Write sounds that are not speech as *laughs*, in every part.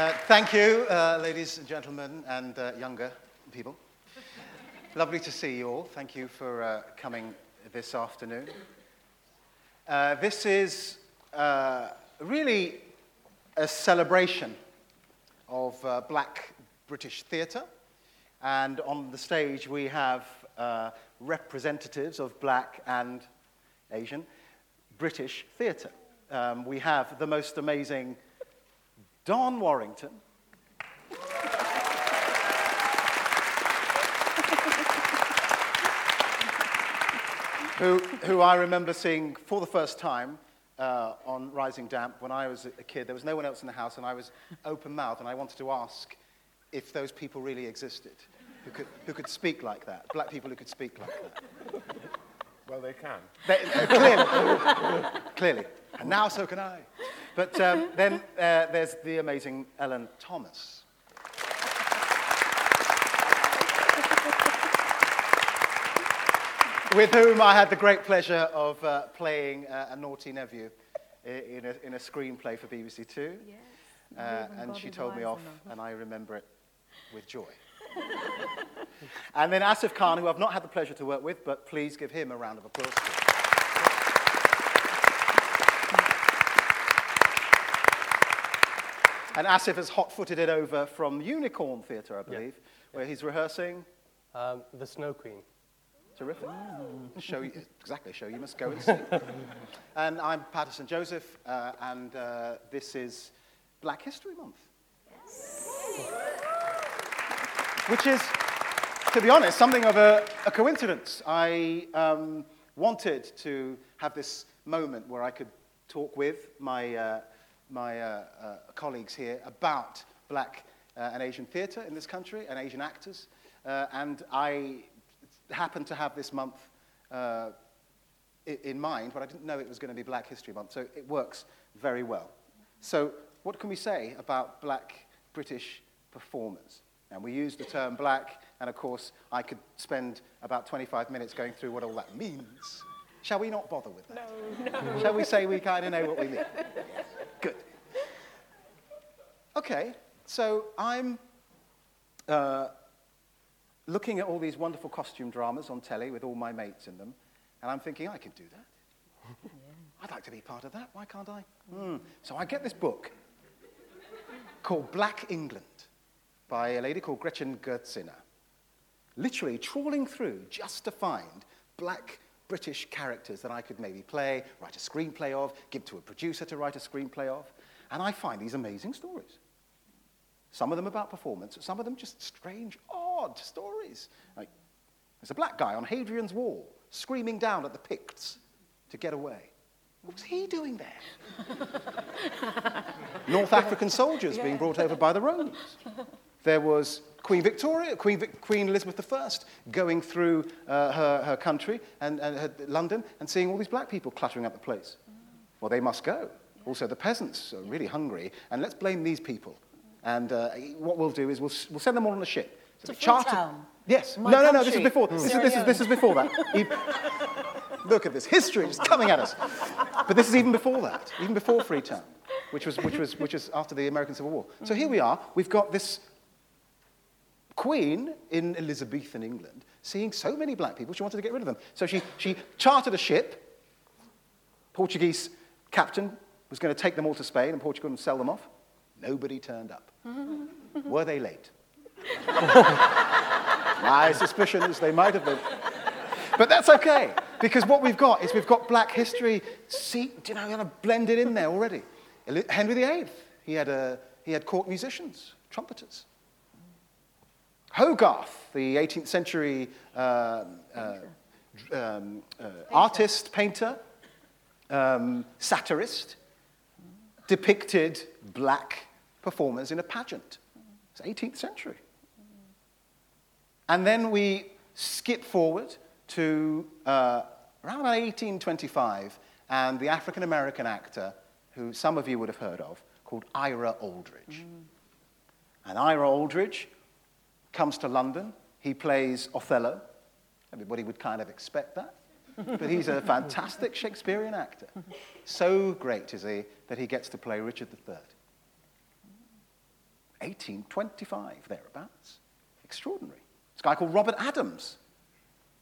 Uh, thank you, uh, ladies and gentlemen, and uh, younger people. Lovely to see you all. Thank you for uh, coming this afternoon. Uh, this is uh, really a celebration of black British theatre. And on the stage, we have representatives of black and Asian British theatre. Um, we have the most amazing Don Warrington. who, who I remember seeing for the first time uh, on Rising Damp when I was a kid. There was no one else in the house, and I was open mouthed, and I wanted to ask if those people really existed who could, who could speak like that, black people who could speak like that. Well, they can. They, uh, clearly, clearly. And now so can I. But um, then uh, there's the amazing Ellen Thomas. with whom I had the great pleasure of uh, playing uh, a naughty nephew in a, in a screenplay for BBC Two. Yes. Uh, and she told me off, Bryson. and I remember it with joy. *laughs* and then Asif Khan, who I've not had the pleasure to work with, but please give him a round of applause. And Asif has hot footed it over from Unicorn Theatre, I believe, where he's rehearsing. Um, the Snow Queen. Terrific. Show you, exactly, show you must go and see. *laughs* and I'm Paterson Joseph, uh, and uh, this is Black History Month. Which is, to be honest, something of a, a coincidence. I um, wanted to have this moment where I could talk with my, uh, my uh, uh, colleagues here about black uh, and Asian theatre in this country and Asian actors. Uh, and I happened to have this month uh, in mind, but I didn't know it was going to be Black History Month, so it works very well. So what can we say about black British performers? And we use the term black, and of course, I could spend about 25 minutes going through what all that means. Shall we not bother with that? No, no. Shall we say we kind of know what we mean? Okay, so I'm uh, looking at all these wonderful costume dramas on telly with all my mates in them, and I'm thinking, I could do that. *laughs* I'd like to be part of that. Why can't I? Hmm. So I get this book called Black England by a lady called Gretchen Gerzina. Literally trawling through just to find black British characters that I could maybe play, write a screenplay of, give to a producer to write a screenplay of. And I find these amazing stories. Some of them about performance, some of them just strange, odd stories. Like, there's a black guy on Hadrian's Wall screaming down at the Picts to get away. What was he doing there? *laughs* North African soldiers being brought over by the Romans. There was Queen Victoria, Queen, Vic- Queen Elizabeth I, going through uh, her, her country and, and her, London and seeing all these black people cluttering up the place. Well, they must go. Also, the peasants are really hungry, and let's blame these people. And uh, what we'll do is we'll, we'll send them all on a ship. So To charter- Freetown? Yes. My no, no, no. This is before. This is, this, is, this is before that. *laughs* Look at this history just coming at us. But this is even before that, even before Freetown, which was, which was, which was after the American Civil War. So here we are. We've got this queen in Elizabethan England seeing so many black people, she wanted to get rid of them. So she, she chartered a ship. Portuguese captain was going to take them all to Spain and Portugal and sell them off. Nobody turned up. *laughs* Were they late? *laughs* My suspicion is they might have been. But that's okay, because what we've got is we've got black history, see, you know, kind of blended in there already. Henry VIII, he had, a, he had court musicians, trumpeters. Hogarth, the 18th century uh, uh, um, uh, artist, painter, um, satirist, depicted black performers in a pageant. It's 18th century. And then we skip forward to uh, around 1825, and the African American actor, who some of you would have heard of, called Ira Aldridge. And Ira Aldridge comes to London. He plays Othello. Everybody would kind of expect that. But he's a fantastic Shakespearean actor. So great is he that he gets to play Richard III. 1825, thereabouts. Extraordinary. This guy called Robert Adams.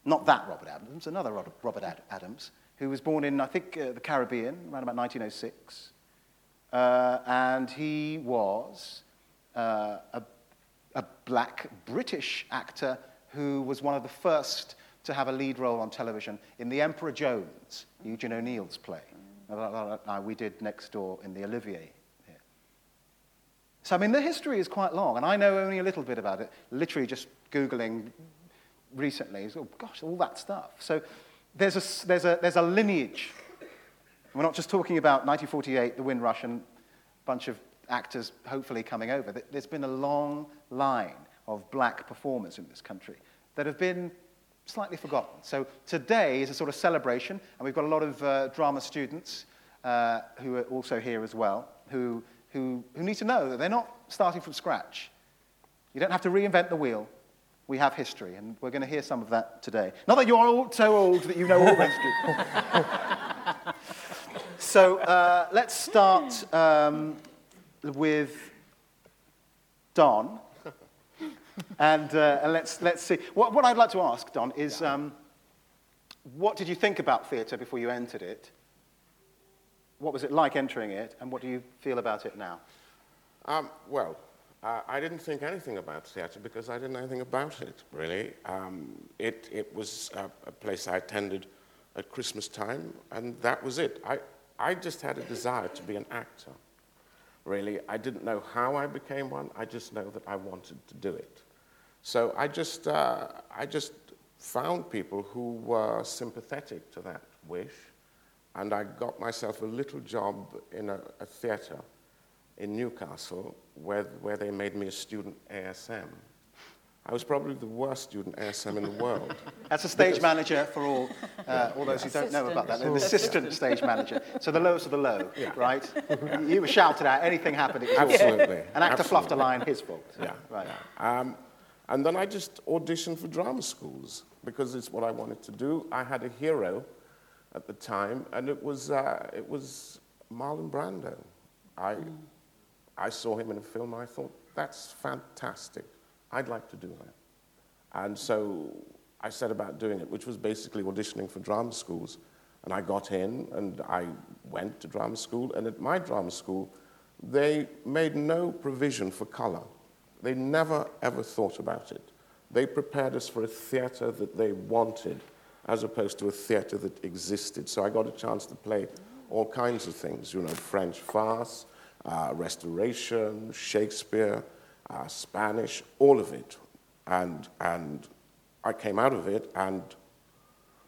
Not that Robert Adams, another Robert, Ad- Adams, who was born in, I think, uh, the Caribbean, around about 1906. Uh, and he was uh, a, a black British actor who was one of the first to have a lead role on television in The Emperor Jones, Eugene O'Neill's play. Uh, we did next door in the Olivier. So, I mean, the history is quite long, and I know only a little bit about it, literally just Googling recently. Oh, gosh, all that stuff. So, there's a, there's a, there's a lineage. We're not just talking about 1948, the Windrush, and a bunch of actors hopefully coming over. There's been a long line of black performers in this country that have been slightly forgotten. So today is a sort of celebration, and we've got a lot of uh, drama students uh, who are also here as well, who who, who need to know that they're not starting from scratch. You don't have to reinvent the wheel. We have history, and we're going to hear some of that today. Not that you're all so old that you know all history. *laughs* so uh, let's start um, with Don and, uh, and let's, let's see. What, what I'd like to ask, Don, is um, what did you think about theatre before you entered it? What was it like entering it, and what do you feel about it now? Um, well, uh, I didn't think anything about theatre because I didn't know anything about it, really. Um, it, it was a, a, place I attended at Christmas time, and that was it. I, I just had a desire to be an actor, really. I didn't know how I became one, I just know that I wanted to do it. So I just, uh, I just found people who were sympathetic to that wish, and I got myself a little job in a, a theatre in Newcastle where, where they made me a student ASM. I was probably the worst student ASM in the world. *laughs* That's a stage manager for all, uh, all those who don't know about that. An assistant stage manager. So the lowest of the low, yeah. right? You were shouted at, anything happened, it was Absolutely. An actor Absolutely. fluffed a line, his fault. Yeah. Right. Yeah. Um, and then I just auditioned for drama schools because it's what I wanted to do. I had a hero at the time, and it was, uh, it was Marlon Brando. I, mm. I saw him in a film, and I thought, that's fantastic. I'd like to do that. And so I set about doing it, which was basically auditioning for drama schools. And I got in, and I went to drama school, and at my drama school, they made no provision for color. They never, ever thought about it. They prepared us for a theater that they wanted, as opposed to a theater that existed. So I got a chance to play all kinds of things, you know, French farce, uh, Restoration, Shakespeare, uh, Spanish, all of it. And, and I came out of it, and,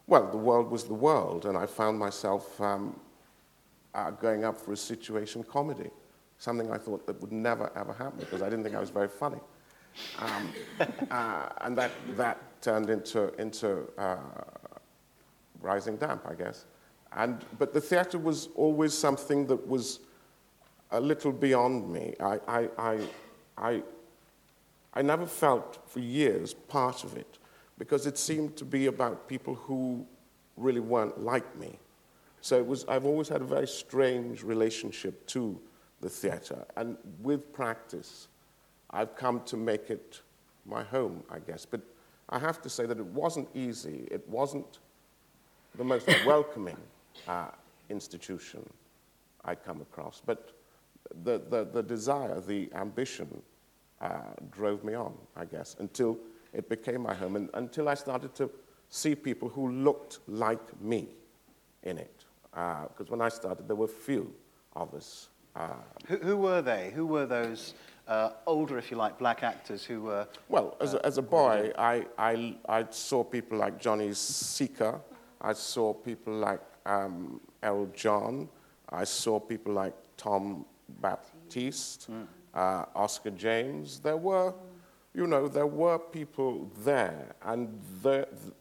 well, the world was the world, and I found myself um, uh, going up for a situation comedy something I thought that would never, ever happen because I didn't think I was very funny. Um, *laughs* uh, and that, that turned into, into uh, Rising Damp, I guess. And, but the theatre was always something that was a little beyond me. I, I, I, I, I never felt for years part of it because it seemed to be about people who really weren't like me. So it was, I've always had a very strange relationship to the theatre. And with practice, I've come to make it my home, I guess. But I have to say that it wasn't easy. It wasn't the most *coughs* welcoming uh, institution I'd come across. But the, the, the desire, the ambition uh, drove me on, I guess, until it became my home and until I started to see people who looked like me in it. Because uh, when I started, there were few of us uh, who, who, were they? Who were those uh, older, if you like, black actors who were? Well, as a, as a boy, I, I, I saw people like Johnny Sekka. I saw people like um, Errol John. I saw people like Tom Baptiste, mm. uh, Oscar James. There were, you know, there were people there, and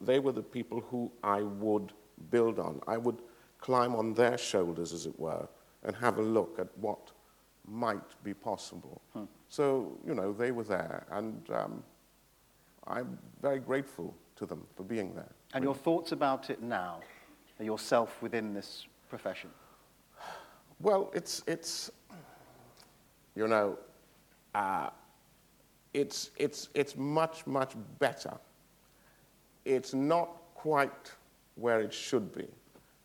they were the people who I would build on. I would climb on their shoulders, as it were and have a look at what might be possible. Hmm. So, you know, they were there, and um, I'm very grateful to them for being there. And your thoughts about it now, yourself within this profession? Well, it's, it's you know, uh, it's, it's, it's much, much better. It's not quite where it should be,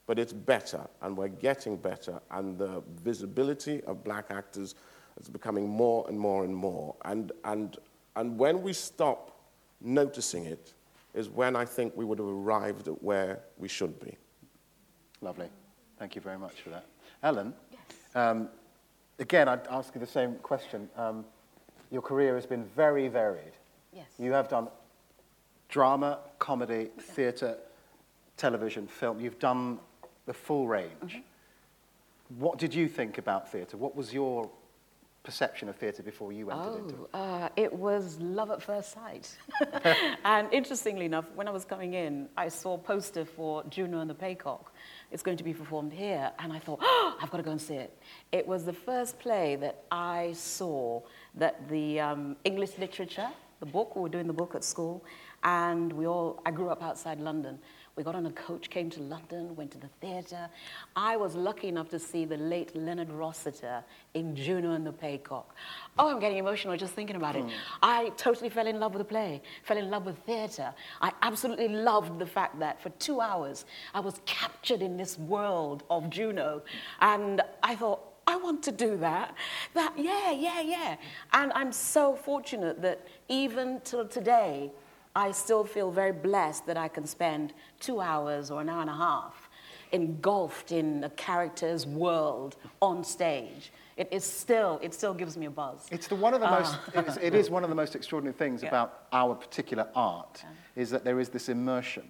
but it's better, and we're getting better, and the visibility of black actors is becoming more and more and more. And, and, and when we stop noticing it, is when I think we would have arrived at where we should be. Lovely. Thank you very much for that. Ellen, um, again, I'd ask you the same question. Um, your career has been very varied. Yes. You have done drama, comedy, theatre, television, film. You've done the full range. What did you think about theatre? What was your perception of theatre before you entered oh, into it? Uh, it was love at first sight. *laughs* and interestingly enough, when I was coming in, I saw a poster for Juno and the Paycock. It's going to be performed here. And I thought, oh, *gasps* I've got to go and see it. It was the first play that I saw that the um, English literature, the book, we were doing the book at school, and we all, I grew up outside London. We got on a coach, came to London, went to the theatre. I was lucky enough to see the late Leonard Rossiter in Juno and the Paycock. Oh, I'm getting emotional just thinking about it. Hmm. I totally fell in love with the play, fell in love with theatre. I absolutely loved the fact that for two hours I was captured in this world of Juno. And I thought, I want to do that. That, yeah, yeah, yeah. And I'm so fortunate that even till today, I still feel very blessed that I can spend two hours or an hour and a half engulfed in a character's world on stage. It is still, it still gives me a buzz. It's the one of the most, it is, it is one of the most extraordinary things Yeah. about our particular art, is that there is this immersion.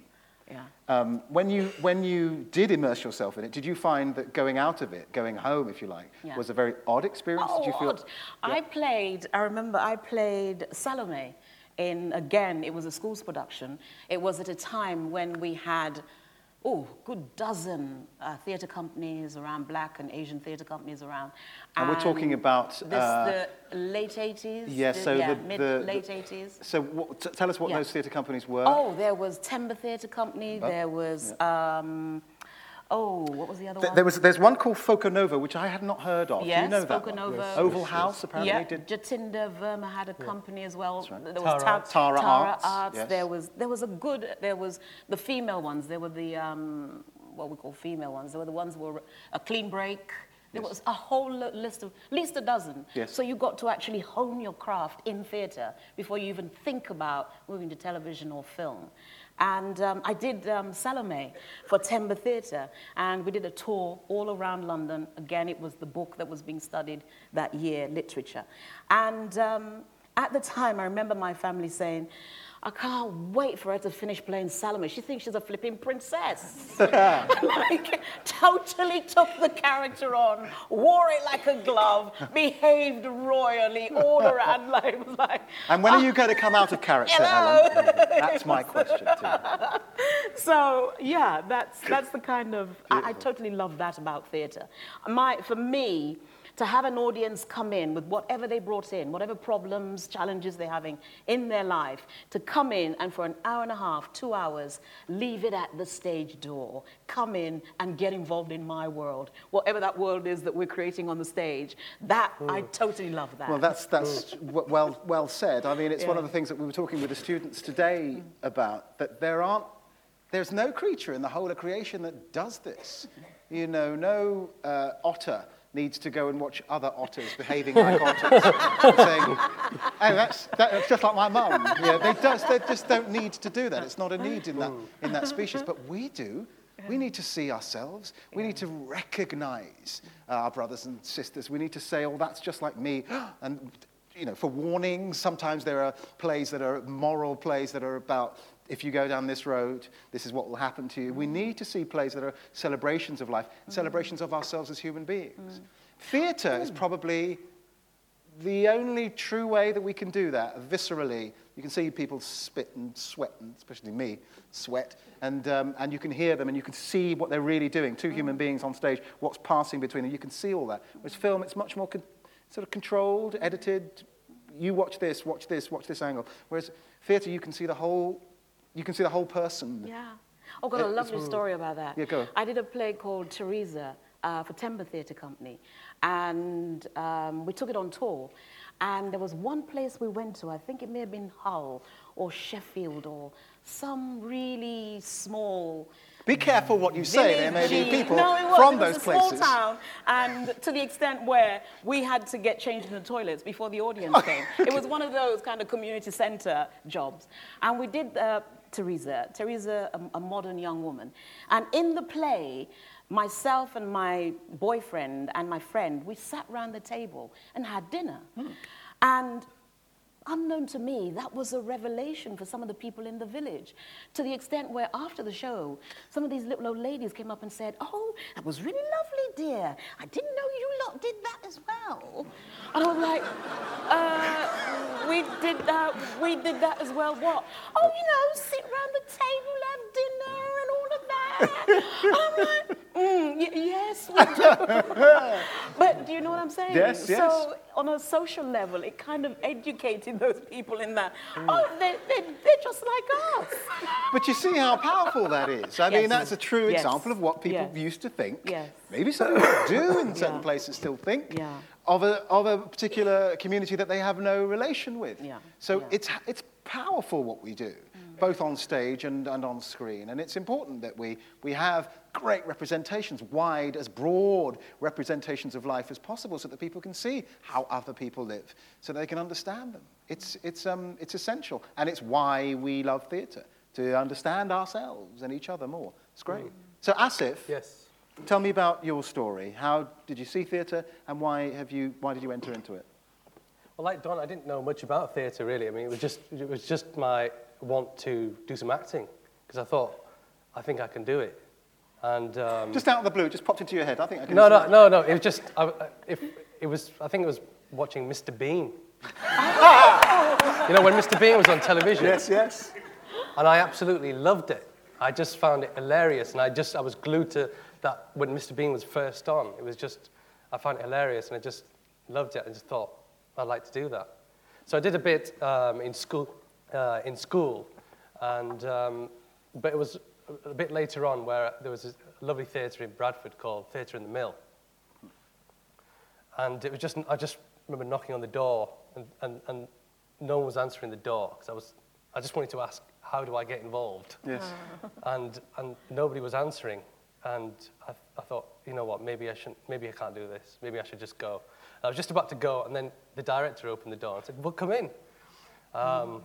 Yeah. Um, when, you, when you did immerse yourself in it, did you find that going out of it, going home, if you like, Yeah. was a very odd experience? Oh, did you feel? odd. I played, I remember I played Salome in, again, it was a school's production. It was at a time when we had, oh, good dozen uh, theatre companies around, black and Asian theatre companies around. And we're talking about, This, uh, the late 80s? yeah, the- so yeah, the- mid, the- late 80s. So what, t- tell us what Yeah. those theatre companies were. Oh, there was Temba Theatre Company. There was, um, oh, what was the other Th- one? there was, there's one called Foco Novo, which I had not heard of. Yes, Do you know that one? Foco Novo. Oval House, apparently, yeah, did. Jatinder Verma had a company as well. right. There Tara was Ta- Arts. Tara Tara Arts, yes. There was there was a good. There was the female ones. There were the um, what we call female ones. There were the ones who were a clean break. There Yes. was a whole list of at least a dozen. Yes. So you got to actually hone your craft in theatre before you even think about moving to television or film. And um, I did um, Salome for Temba Theatre, and we did a tour all around London. Again, it was the book that was being studied that year, literature. And um, at the time, I remember my family saying, I can't wait for her to finish playing Salome. She thinks she's a flipping princess. *laughs* like, totally took the character on, wore it like a glove, behaved royally all around. *laughs* Like, was like, And when are you ah. going to come out of character, Hello. Ellen? *laughs* That's my question too. so yeah, that's that's the kind of I, I totally love that about theatre. My for me. To have an audience come in with whatever they brought in, whatever problems, challenges they're having in their life, to come in and for an hour and a half, two hours, leave it at the stage door, come in and get involved in my world, whatever that world is that we're creating on the stage. That, mm. I totally love that. Well, that's, that's mm. w- well, well said. I mean, it's one of the things that we were talking with the students today mm. about, that there aren't, there's no creature in the whole of creation that does this. You know, no uh, otter needs to go and watch other otters behaving like otters, *laughs* saying, oh, that's, that, that's just like my mum. Yeah, they, just, they just don't need to do that. It's not a need in that, in that species, but we do. We need to see ourselves. We need to recognize uh, our brothers and sisters. We need to say, oh, that's just like me. *gasps* And, you know, for warnings, sometimes there are plays that are moral plays that are about if you go down this road, this is what will happen to you. We need to see plays that are celebrations of life, mm. celebrations of ourselves as human beings. Mm. Theatre is hmm. probably the only true way that we can do that, viscerally. You can see people spit and sweat, and especially me, sweat, and, um, and you can hear them and you can see what they're really doing. Two mm. human beings on stage, what's passing between them, you can see all that. Whereas film, it's much more con- sort of controlled, edited. You watch this, watch this, watch this angle. Whereas theatre, you can see the whole, you can see the whole person. Yeah. Oh, got a It- lovely story about that. Yeah, go. I did a play called Teresa uh, for Temba Theatre Company. And um, we took it on tour. And there was one place we went to, I think it may have been Hull or Sheffield or some really small Be careful what you say. There may be people no, it was, from it those was a places. Small town, and to the extent where we had to get changed in the toilets before the audience came. It was one of those kind of community centre jobs, and we did uh, Teresa. Teresa, a, a modern young woman, and in the play. Myself and my boyfriend and my friend, we sat round the table and had dinner. Hmm. And unknown to me, that was a revelation for some of the people in the village. To the extent where after the show, some of these little old ladies came up and said, Oh, that was really lovely, dear. I didn't know you lot did that as well. And I was like, uh, we did that, we did that as well. What? Oh, you know, sit round the table, have dinner and all that. I'm like, mm, y- yes, we do. *laughs* but do you know what I'm saying? Yes, yes. So on a social level, it kind of educated those people in that, oh, they're, they're, they're just like us. But you see how powerful that is. I Yes. mean, that's a true Yes. example of what people Yes. used to think. Yes. Maybe some people do in certain Yeah. places still think Yeah. of, a, of a particular community that they have no relation with. Yeah. So it's, it's powerful what we do, both on stage and, and on screen. And it's important that we, we have great representations, wide, as broad representations of life as possible so that people can see how other people live, so they can understand them. It's, it's, um, it's essential. And it's why we love theatre, to understand ourselves and each other more. It's great. So, Asif, Yes. tell me about your story. How did you see theatre and why, have you, why did you enter into it? Well, like Don, I didn't know much about theatre really. I mean, it was just it was just my want to do some acting because I thought I think I can do it. And um, Just out of the blue, it just popped into your head. I think I can no, no, no, no. It was just I, if it was. I think it was watching Mr. Bean. *laughs* you know when Mr. Bean was on television. Yes, yes. And I absolutely loved it. I just found it hilarious, and I just I was glued to that when Mr. Bean was first on. It was just I found it hilarious, and I just loved it. I just thought I'd like to do that. So I did a bit um, in school, uh, in school, and um, but it was a bit later on where there was a lovely theatre in Bradford called Theatre in the Mill, and it was just I just remember knocking on the door, and, and, and no one was answering the door because I was I just wanted to ask how do I get involved, Yes. *laughs* and and nobody was answering, and I, I thought you know what maybe I shouldn't maybe I can't do this maybe I should just go. I was just about to go, and then the director opened the door and said, "Well, come in." Um,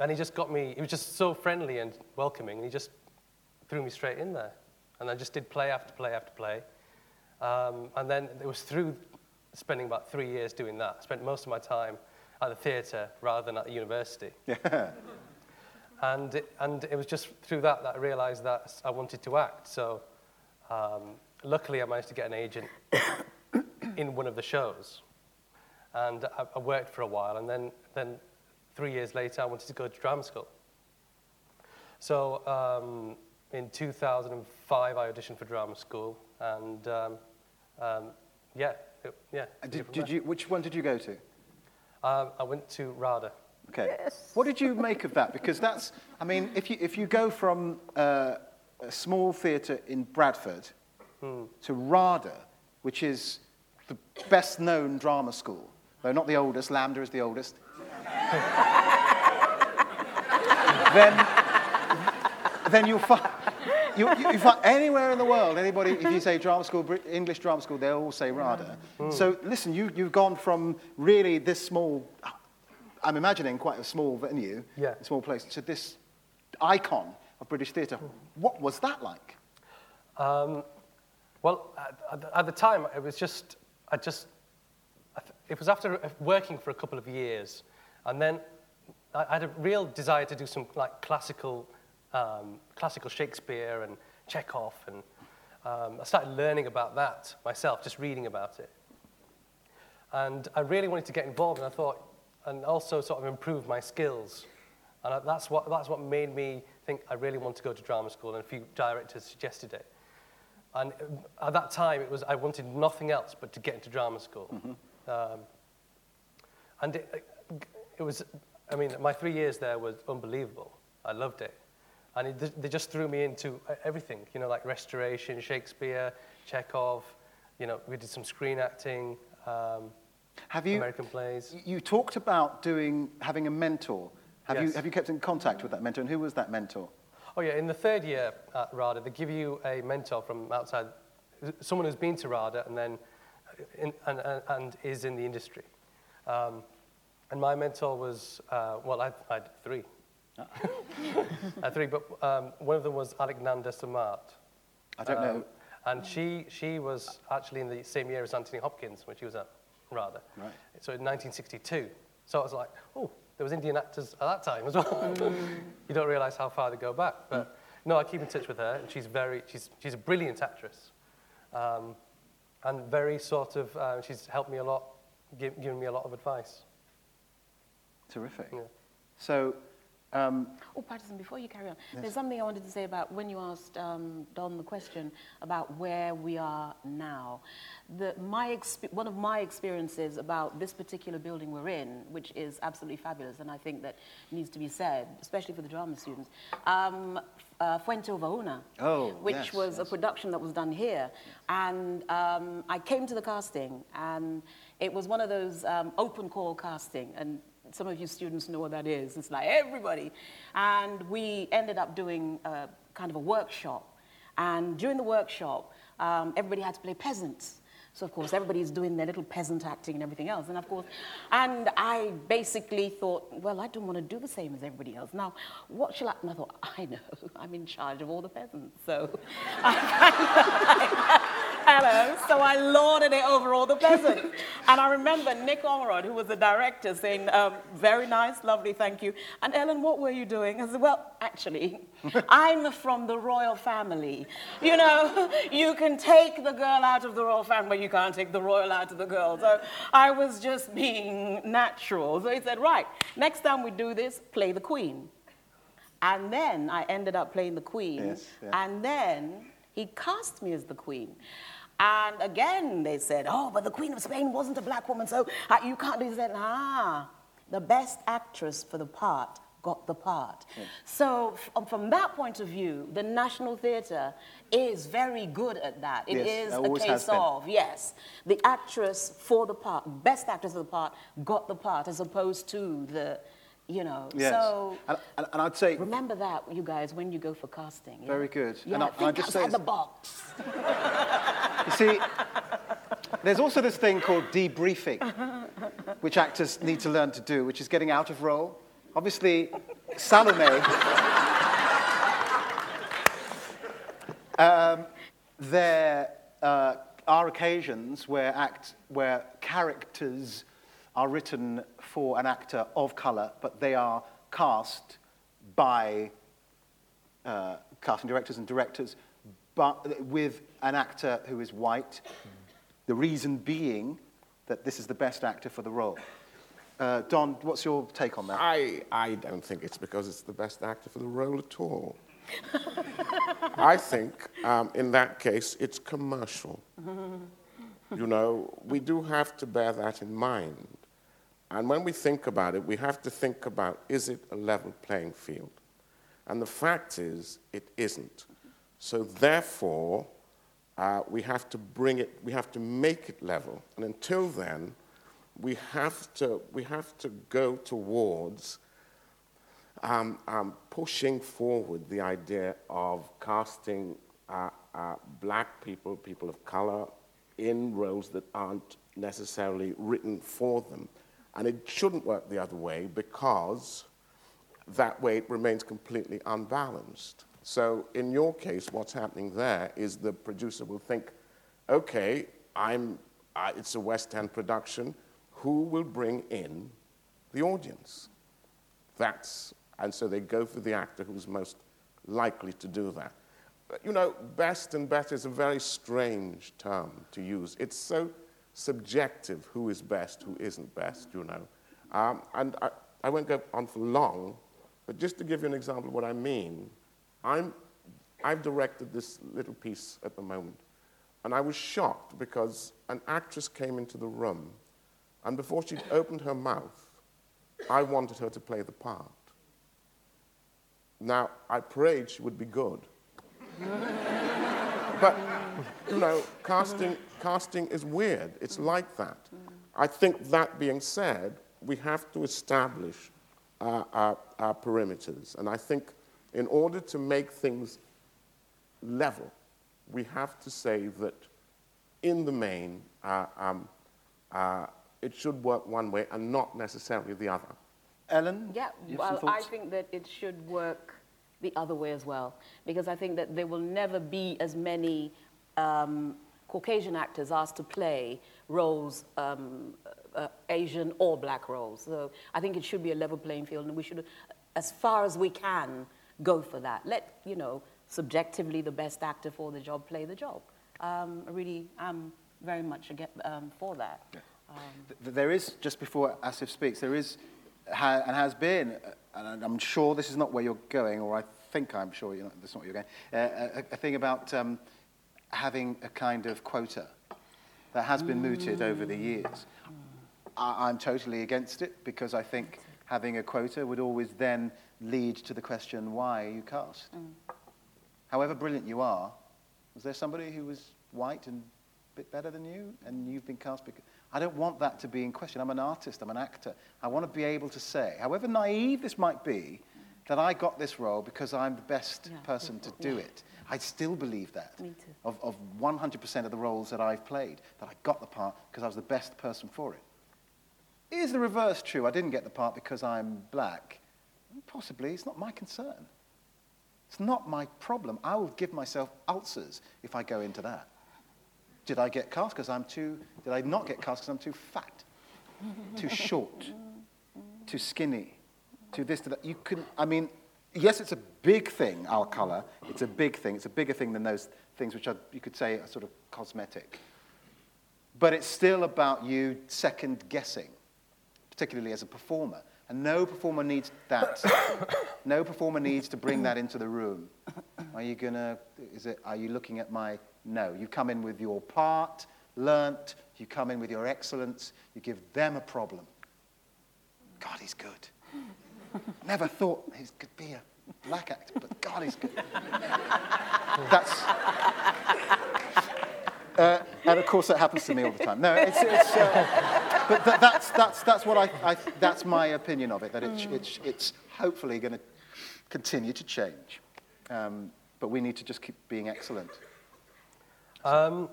and he just got me. He was just so friendly and welcoming, and he just threw me straight in there. And I just did play after play after play. Um, and then it was through spending about three years doing that. I spent most of my time at the theatre rather than at the university. *laughs* Yeah. And it, and it was just through that that I realised that I wanted to act. So um, luckily, I managed to get an agent *coughs* in one of the shows. And I, I worked for a while, and then, then three years later, I wanted to go to drama school. So um, in 2005, I auditioned for drama school, and um, um, yeah, it, yeah. And Did, did you, which one did you go to? Um, I went to RADA. Okay. What did you make of that? Because that's, I mean, if you, if you go from uh, a small theatre in Bradford to RADA, which is the best known drama school, though not the oldest, LAMDA is the oldest, *laughs* then, then you'll find. You, you, you find anywhere in the world, anybody, if you say drama school, English drama school, they'll all say RADA. So listen, you, you've gone from really this small, I'm imagining quite a small venue, Yeah. a small place, to this icon of British theatre. What was that like? Um, well, at, at the- time, it was just, I just, it was after working for a couple of years, and then I had a real desire to do some like classical, um, classical Shakespeare and Chekhov, and um, I started learning about that myself, just reading about it. And I really wanted to get involved, and I thought, and also sort of improve my skills. And I- that's what, that's what made me think I really want to go to drama school, and a few directors suggested it. And at that time, it was, I wanted nothing else but to get into drama school. Um, and it, it was, I mean, my three years there was unbelievable. I loved it. And it, they just threw me into everything, you know, like restoration, Shakespeare, Chekhov. You know, we did some screen acting, um, Have you, American plays. you talked about doing, having a mentor. Have, you, Yes. have you kept in contact with that mentor? And who was that mentor? Oh yeah, in the third year at RADA, they give you a mentor from outside, someone who's been to RADA and then in, and, and, and is in the industry. Um, and my mentor was, uh, well, I, I had three. *laughs* I had three, but um, one of them was Alexander Samart. I don't know. And she, she was actually in the same year as Anthony Hopkins when she was at RADA. Right. So in 1962. So I was like, oh, there was Indian actors at that time as well. *laughs* you don't realize how far they go back. But no, I keep in touch with her, and she's very, she's, she's a brilliant actress. Um, and very sort of, uh, she's helped me a lot, give, given me a lot of advice. Terrific. Yeah. So, um, Oh, Paterson, before you carry on, there's something I wanted to say about when you asked um, Don the question about where we are now. The, my exp- one of my experiences about this particular building we're in, which is absolutely fabulous, and I think that needs to be said, especially for the drama students, um, uh, Fuente Ovejuna, Oh, which yes, was a production that was done here. And um, I came to the casting, and it was one of those um, open call casting. And some of you students know what that is. It's like everybody. And we ended up doing a, kind of a workshop. And during the workshop, um, everybody had to play peasants. So of course everybody's doing their little peasant acting and everything else. And of course, and I basically thought, well, I don't want to do the same as everybody else. Now, what shall I? And I thought, *laughs* I know, I'm in charge of all the peasants. So *laughs* I lorded it over all the peasants. And I remember Nick Ormerod, who was the director, saying, um, very nice, lovely, thank you. And Ellen, what were you doing? I said, well, actually, *laughs* I'm from the royal family. You know, you can take the girl out of the royal family, but you can't take the royal out of the girl. So I was just being natural. So he said, right, next time we do this, play the queen. And then I ended up playing the queen. Yes, yeah. And then he cast me as the queen. And again, they said, oh, but the Queen of Spain wasn't a black woman, so uh, you can't do that. Ah, the best actress for the part got the part. So f- from that point of view, the National Theatre is very good at that. It Yes, is a case of, yes, the actress for the part, best actress for the part, got the part, as opposed to the, you know. yes. So and, and, and I'd say, remember that, you guys, when you go for casting. Very good. Yeah, And I- think I just say- outside the box. you see, there's also this thing called debriefing, which actors need to learn to do, which is getting out of role. Obviously, Salome. *laughs* um, there uh, are occasions where, act, where characters are written for an actor of colour, but they are cast by uh, casting directors and directors, but with an actor who is white. The reason being that this is the best actor for the role. Uh, Don, what's your take on that? I, I don't think it's because it's the best actor for the role at all. *laughs* I think um, in that case it's commercial. *laughs* you know, we do have to bear that in mind. And when we think about it, we have to think about is it a level playing field? And the fact is, it isn't. So therefore, uh, we have to bring it, we have to make it level. And until then, we have to, we have to go towards um, um, pushing forward the idea of casting uh, uh, black people, people of color, in roles that aren't necessarily written for them. And it shouldn't work the other way because that way it remains completely unbalanced. So in your case, what's happening there is the producer will think, okay, I'm, uh, it's a West End production. Who will bring in the audience? That's, and so they go for the actor who's most likely to do that. But, you know, best and better is a very strange term to use. It's so subjective who is best, who isn't best, you know. Um, and I, I won't go on for long, but just to give you an example of what I mean, I'm, I've directed this little piece at the moment, and I was shocked because an actress came into the room, and before she'd opened her mouth, I wanted her to play the part. Now, I prayed she would be good. *laughs* but, you know, casting, casting is weird. It's like that. I think that being said, we have to establish our, our, our perimeters. And I think in order to make things level, we have to say that in the main, uh, um, uh, it should work one way and not necessarily the other. Ellen? Yeah, you have some well, I think that it should work the other way as well, because I think that there will never be as many um, Caucasian actors asked to play roles, um, uh, Asian or black roles. So I think it should be a level playing field, and we should, as far as we can, go for that. Let, you know, subjectively the best actor for the job play the job. Um, I really am very much again, um, for that. Th- There is, just before Asif speaks, there is ha- and has been, uh, and I'm sure this is not where you're going, or I think I'm sure you're not, that's not where you're going, uh, a, a thing about um, having a kind of quota that has been mooted over the years. I, I'm totally against it because I think having a quota would always then lead to the question why you cast. Mm. However brilliant you are, was there somebody who was white and a bit better than you and you've been cast because I don't want that to be in question. I'm an artist, I'm an actor. I want to be able to say, however naive this might be, that I got this role because I'm the best Yeah. person to do it. I still believe that. Me too. Of, of 100% of the roles that I've played, that I got the part because I was the best person for it. Is the reverse true? I didn't get the part because I'm black. Possibly. It's not my concern. It's not my problem. I will give myself ulcers if I go into that. Did I get cast because I'm too, did I not get cast because I'm too fat, too short, too skinny, too this, to that? You can, I mean, yes, it's a big thing, our colour. It's a big thing. It's a bigger thing than those things which are, you could say are sort of cosmetic. But it's still about you second guessing, particularly as a performer. And no performer needs that. no performer needs to bring that into the room. Are you gonna? Is it? Are you looking at my? No. You come in with your part, learnt. You come in with your excellence. You give them a problem. God, he's good. *laughs* Never thought he could be a black actor, but God, he's good. *laughs* That's. Uh, and of course, that happens to me all the time. No, it's, it's uh, but th- that's, that's, that's what I, I, that's my opinion of it, that it's, it's, it's hopefully going to continue to change. Um, but we need to just keep being excellent. Um,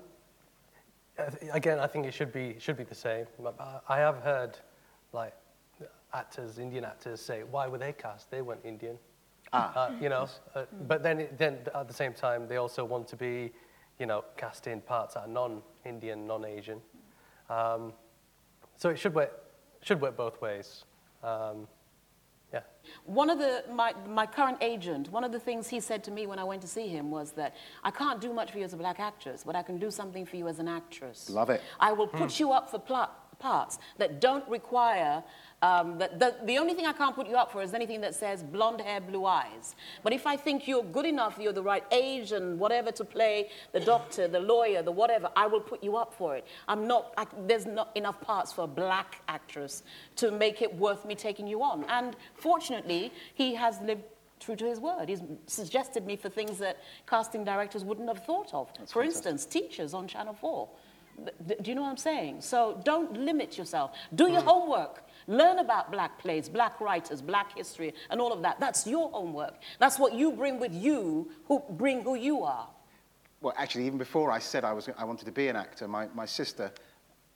again, I think it should be should be the same. I have heard like actors, Indian actors, say, "Why were they cast? They weren't Indian." Ah. Uh, you know, uh, but then then at the same time, they also want to be, you know, cast in parts that are non-Indian, non-Asian. Um, so it should work should work both ways. Um, yeah. One of the, my, my current agent, one of the things he said to me when I went to see him was that I can't do much for you as a black actress, but I can do something for you as an actress. Love it. I will put you up for pl- parts that don't require, um, that, that, the only thing I can't put you up for is anything that says blonde hair, blue eyes. But if I think you're good enough, you're the right age and whatever to play the doctor, the lawyer, the whatever, I will put you up for it. I'm not, I, there's not enough parts for a black actress to make it worth me taking you on. And fortunately, he has lived true to his word. He's suggested me for things that casting directors wouldn't have thought of. for instance, teachers on Channel 4. Do you know what I'm saying? So don't limit yourself. Do your hmm. homework. Learn about black plays, black writers, black history, and all of that. That's your homework. That's what you bring with you, who bring who you are. Well, actually, even before I said I, was, I wanted to be an actor, my, my sister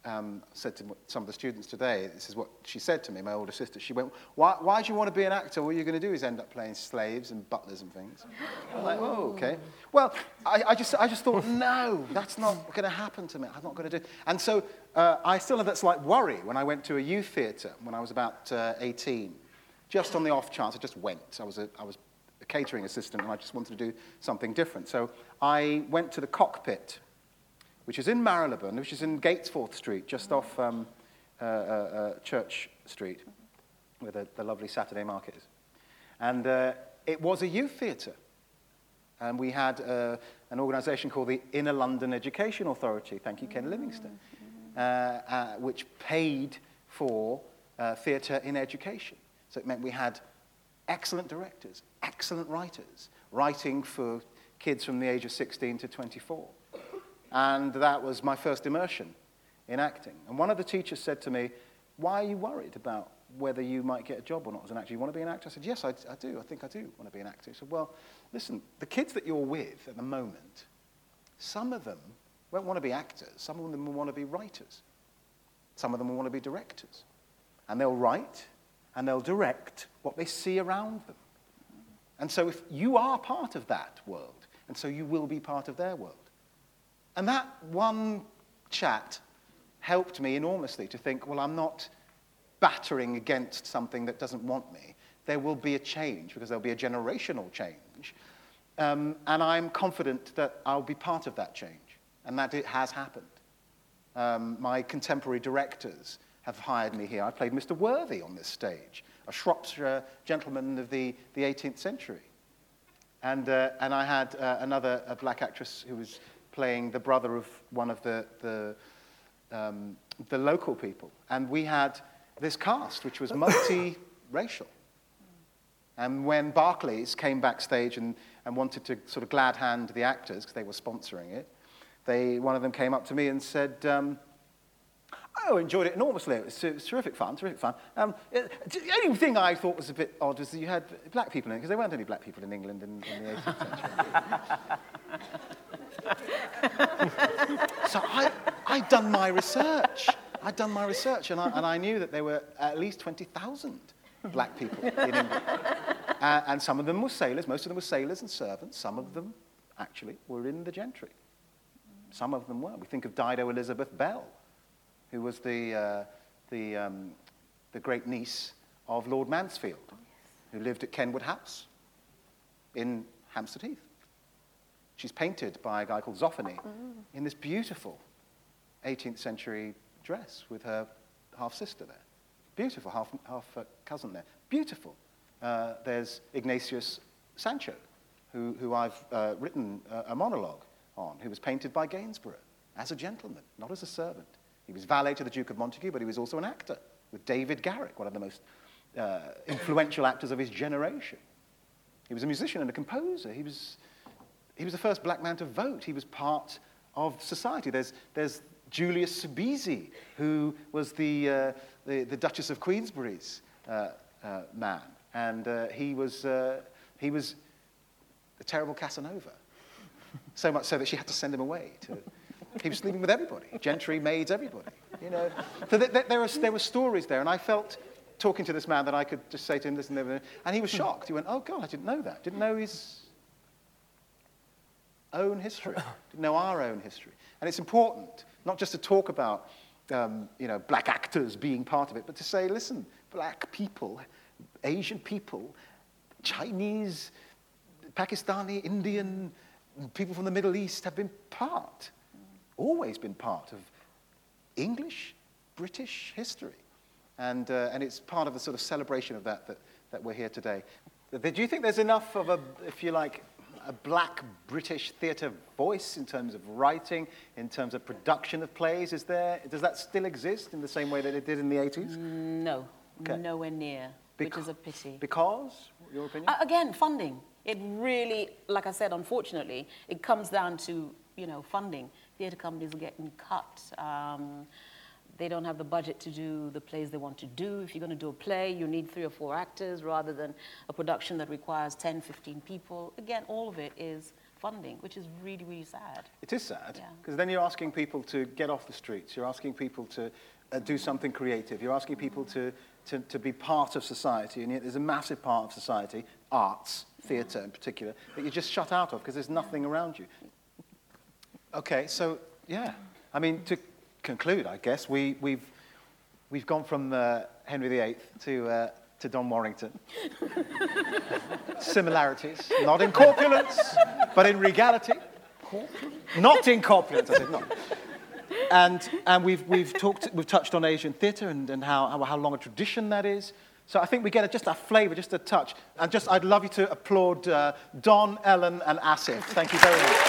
um, said to some of the students today, this is what she said to me, my older sister. She went, why, why do you want to be an actor? What you're going to do is end up playing slaves and butlers and things. I'm like, oh, okay. Well, I, I, just, I just thought, no, that's not going to happen to me. I'm not going to do And so uh, I still had that slight worry when I went to a youth theatre when I was about uh, 18. Just on the off chance, I just went. I was, a, I was a catering assistant and I just wanted to do something different. So I went to the cockpit which is in Marylebone, which is in Gatesforth Street, just off um, uh, uh, uh, Church Street, where the, the lovely Saturday market is. And uh, it was a youth theatre. And we had uh, an organisation called the Inner London Education Authority, thank you, Ken Livingstone, uh, uh, which paid for uh, theatre in education. So it meant we had excellent directors, excellent writers, writing for kids from the age of 16 to 24. And that was my first immersion in acting. And one of the teachers said to me, Why are you worried about whether you might get a job or not as an actor? You want to be an actor? I said, Yes, I, I do. I think I do want to be an actor. He said, Well, listen, the kids that you're with at the moment, some of them won't want to be actors, some of them will want to be writers, some of them will want to be directors. And they'll write and they'll direct what they see around them. And so if you are part of that world, and so you will be part of their world. And that one chat helped me enormously to think, well, I'm not battering against something that doesn't want me. There will be a change because there'll be a generational change. Um, and I'm confident that I'll be part of that change and that it has happened. Um, my contemporary directors have hired me here. I played Mr. Worthy on this stage, a Shropshire gentleman of the, the 18th century. And, uh, and I had uh, another a black actress who was playing the brother of one of the, the, um, the local people. And we had this cast, which was *laughs* multiracial. And when Barclays came backstage and, and wanted to sort of glad hand the actors, because they were sponsoring it, they, one of them came up to me and said, um, Oh, enjoyed it enormously. It was, it was terrific fun, terrific fun. Um, it, the only thing I thought was a bit odd was that you had black people in it, because there weren't any black people in England in, in the 18th century. *laughs* so I, I'd done my research. I'd done my research, and I, and I knew that there were at least 20,000 black people in England. *laughs* Uh, and some of them were sailors. Most of them were sailors and servants. Some of them, actually, were in the gentry. Some of them were. We think of Dido Elizabeth Belle, who was the, uh, the, um, the great niece of Lord Mansfield, who lived at Kenwood House in Hampstead Heath. She's painted by a guy called Zoffany in this beautiful 18th century dress with her half sister there. Beautiful, half, half uh, cousin there. Beautiful. Uh, there's Ignatius Sancho, who, who I've uh, written a, a monologue on, who was painted by Gainsborough as a gentleman, not as a servant. He was valet to the Duke of Montagu, but he was also an actor with David Garrick, one of the most uh, influential actors of his generation. He was a musician and a composer. He was, he was the first black man to vote. He was part of society. There's, there's Julius Soubise, who was the, uh, the, the, Duchess of Queensberry's uh, uh man. And uh, he, was, uh, he was a terrible Casanova. So much so that she had to send him away to, he was sleeping with everybody, gentry, maids, everybody. You know, so th- th- there, was, there were stories there, and I felt talking to this man that I could just say to him that, and he was shocked. He went, "Oh God, I didn't know that. Didn't know his own history. Didn't know our own history." And it's important not just to talk about um, you know black actors being part of it, but to say, listen, black people, Asian people, Chinese, Pakistani, Indian, people from the Middle East have been part always been part of English, British history. And, uh, and it's part of the sort of celebration of that, that that we're here today. Do you think there's enough of a, if you like, a black British theatre voice in terms of writing, in terms of production of plays? Is there, does that still exist in the same way that it did in the 80s? No, okay. nowhere near, which is a pity. Because, your opinion? Uh, again, funding. It really, like I said, unfortunately, it comes down to, you know, funding theatre companies are getting cut. Um, they don't have the budget to do the plays they want to do. If you're going to do a play, you need three or four actors rather than a production that requires 10, 15 people. Again, all of it is funding, which is really, really sad. It is sad, because yeah. then you're asking people to get off the streets. You're asking people to uh, do something creative. You're asking people to, to, to be part of society, and yet there's a massive part of society, arts, theatre in particular, that you're just shut out of because there's nothing around you. Okay, so yeah, I mean, to conclude, I guess, we, we've, we've gone from uh, Henry VIII to, uh, to Don Warrington. Similarities, not in corpulence, but in regality. Not in corpulence, I said not. And, and we've, we've, talked, we've touched on Asian theatre and, and how, how, how long a tradition that is. So I think we get a, just a flavour, just a touch. And just, I'd love you to applaud uh, Don, Ellen, and Asif. Thank you very much.